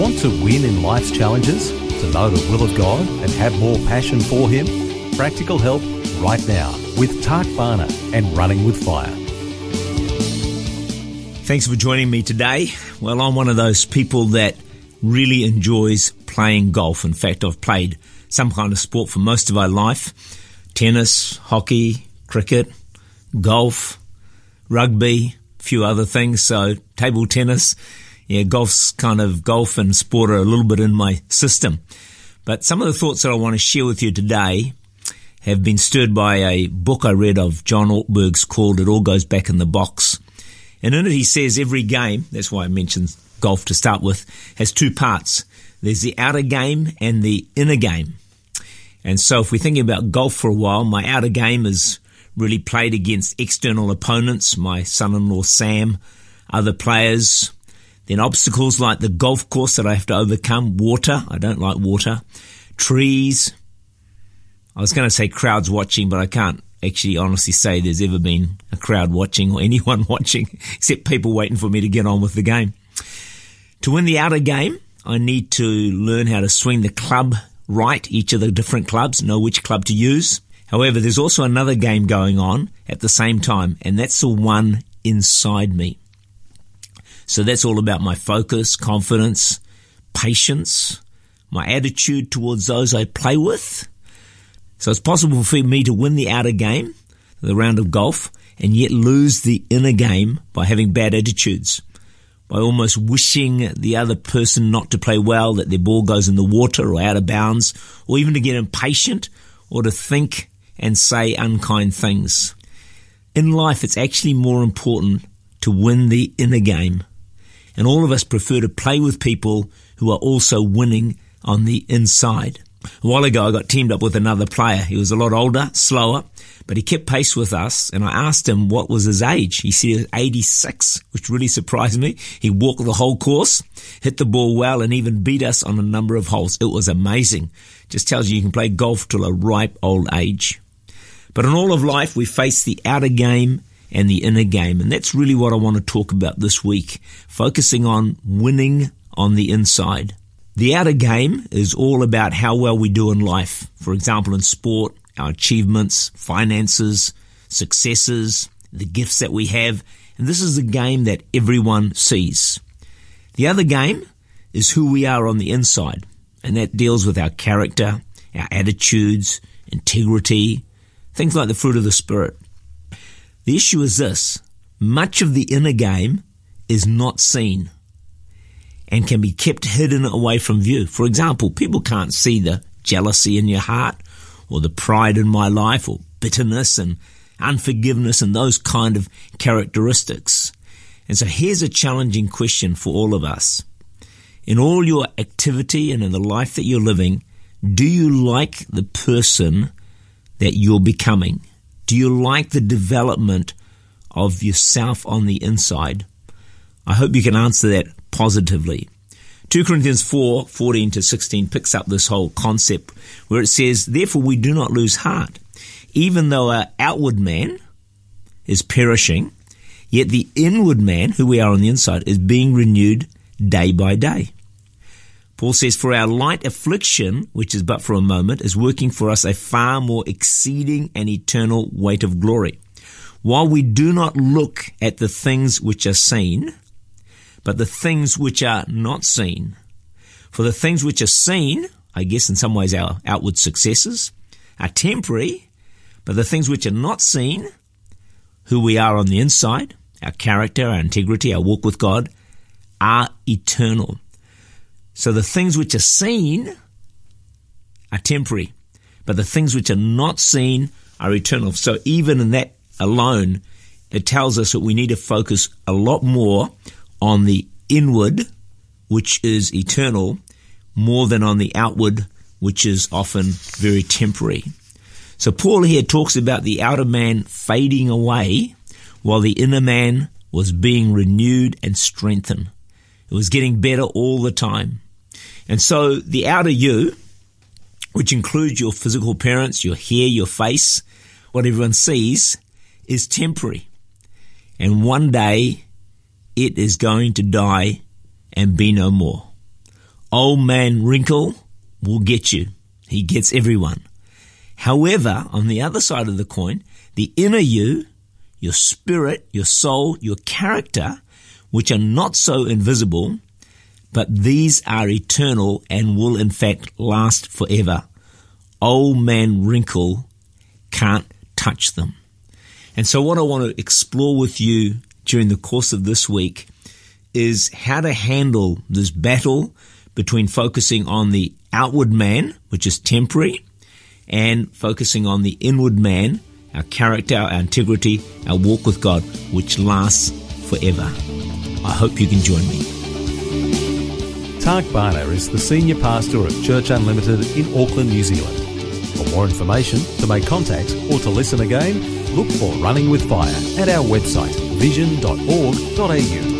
Want to win in life's challenges? To know the will of God and have more passion for Him? Practical help right now with Tak Bhana and Running with Fire. Thanks for joining me today. Well, I'm one of those people that really enjoys playing golf. In fact, I've played some kind of sport for most of my life tennis, hockey, cricket, golf, rugby, a few other things. So, table tennis yeah, golf's kind of golf and sport are a little bit in my system. But some of the thoughts that I want to share with you today have been stirred by a book I read of John Ortberg's called It All Goes Back in the Box. And in it he says every game, that's why I mentioned golf to start with, has two parts. There's the outer game and the inner game. And so if we're thinking about golf for a while, my outer game is really played against external opponents, my son-in-law Sam, other players, then obstacles like the golf course that I have to overcome, water, I don't like water, trees. I was going to say crowds watching, but I can't actually honestly say there's ever been a crowd watching or anyone watching except people waiting for me to get on with the game. To win the outer game, I need to learn how to swing the club right, each of the different clubs, know which club to use. However, there's also another game going on at the same time, and that's the one inside me. So that's all about my focus, confidence, patience, my attitude towards those I play with. So it's possible for me to win the outer game, the round of golf, and yet lose the inner game by having bad attitudes, by almost wishing the other person not to play well, that their ball goes in the water or out of bounds, or even to get impatient or to think and say unkind things. In life, it's actually more important to win the inner game and all of us prefer to play with people who are also winning on the inside. A while ago, I got teamed up with another player. He was a lot older, slower, but he kept pace with us. And I asked him what was his age. He said he was 86, which really surprised me. He walked the whole course, hit the ball well, and even beat us on a number of holes. It was amazing. Just tells you you can play golf till a ripe old age. But in all of life, we face the outer game and the inner game. And that's really what I want to talk about this week, focusing on winning on the inside. The outer game is all about how well we do in life. For example, in sport, our achievements, finances, successes, the gifts that we have. And this is a game that everyone sees. The other game is who we are on the inside. And that deals with our character, our attitudes, integrity, things like the fruit of the Spirit. The issue is this much of the inner game is not seen and can be kept hidden away from view. For example, people can't see the jealousy in your heart or the pride in my life or bitterness and unforgiveness and those kind of characteristics. And so here's a challenging question for all of us. In all your activity and in the life that you're living, do you like the person that you're becoming? Do you like the development of yourself on the inside? I hope you can answer that positively. 2 Corinthians 4 14 to 16 picks up this whole concept where it says, Therefore we do not lose heart. Even though our outward man is perishing, yet the inward man, who we are on the inside, is being renewed day by day. Paul says, For our light affliction, which is but for a moment, is working for us a far more exceeding and eternal weight of glory. While we do not look at the things which are seen, but the things which are not seen. For the things which are seen, I guess in some ways our outward successes, are temporary, but the things which are not seen, who we are on the inside, our character, our integrity, our walk with God, are eternal. So the things which are seen are temporary, but the things which are not seen are eternal. So even in that alone, it tells us that we need to focus a lot more on the inward which is eternal, more than on the outward, which is often very temporary. So Paul here talks about the outer man fading away while the inner man was being renewed and strengthened. It was getting better all the time. And so the outer you, which includes your physical appearance, your hair, your face, what everyone sees, is temporary. And one day it is going to die and be no more. Old man wrinkle will get you. He gets everyone. However, on the other side of the coin, the inner you, your spirit, your soul, your character, which are not so invisible, but these are eternal and will in fact last forever. Old man wrinkle can't touch them. And so what I want to explore with you during the course of this week is how to handle this battle between focusing on the outward man, which is temporary, and focusing on the inward man, our character, our integrity, our walk with God, which lasts forever. I hope you can join me. Tak Bhana is the Senior Pastor of Church Unlimited in Auckland, New Zealand. For more information, to make contact, or to listen again, look for Running with Fire at our website vision.org.au.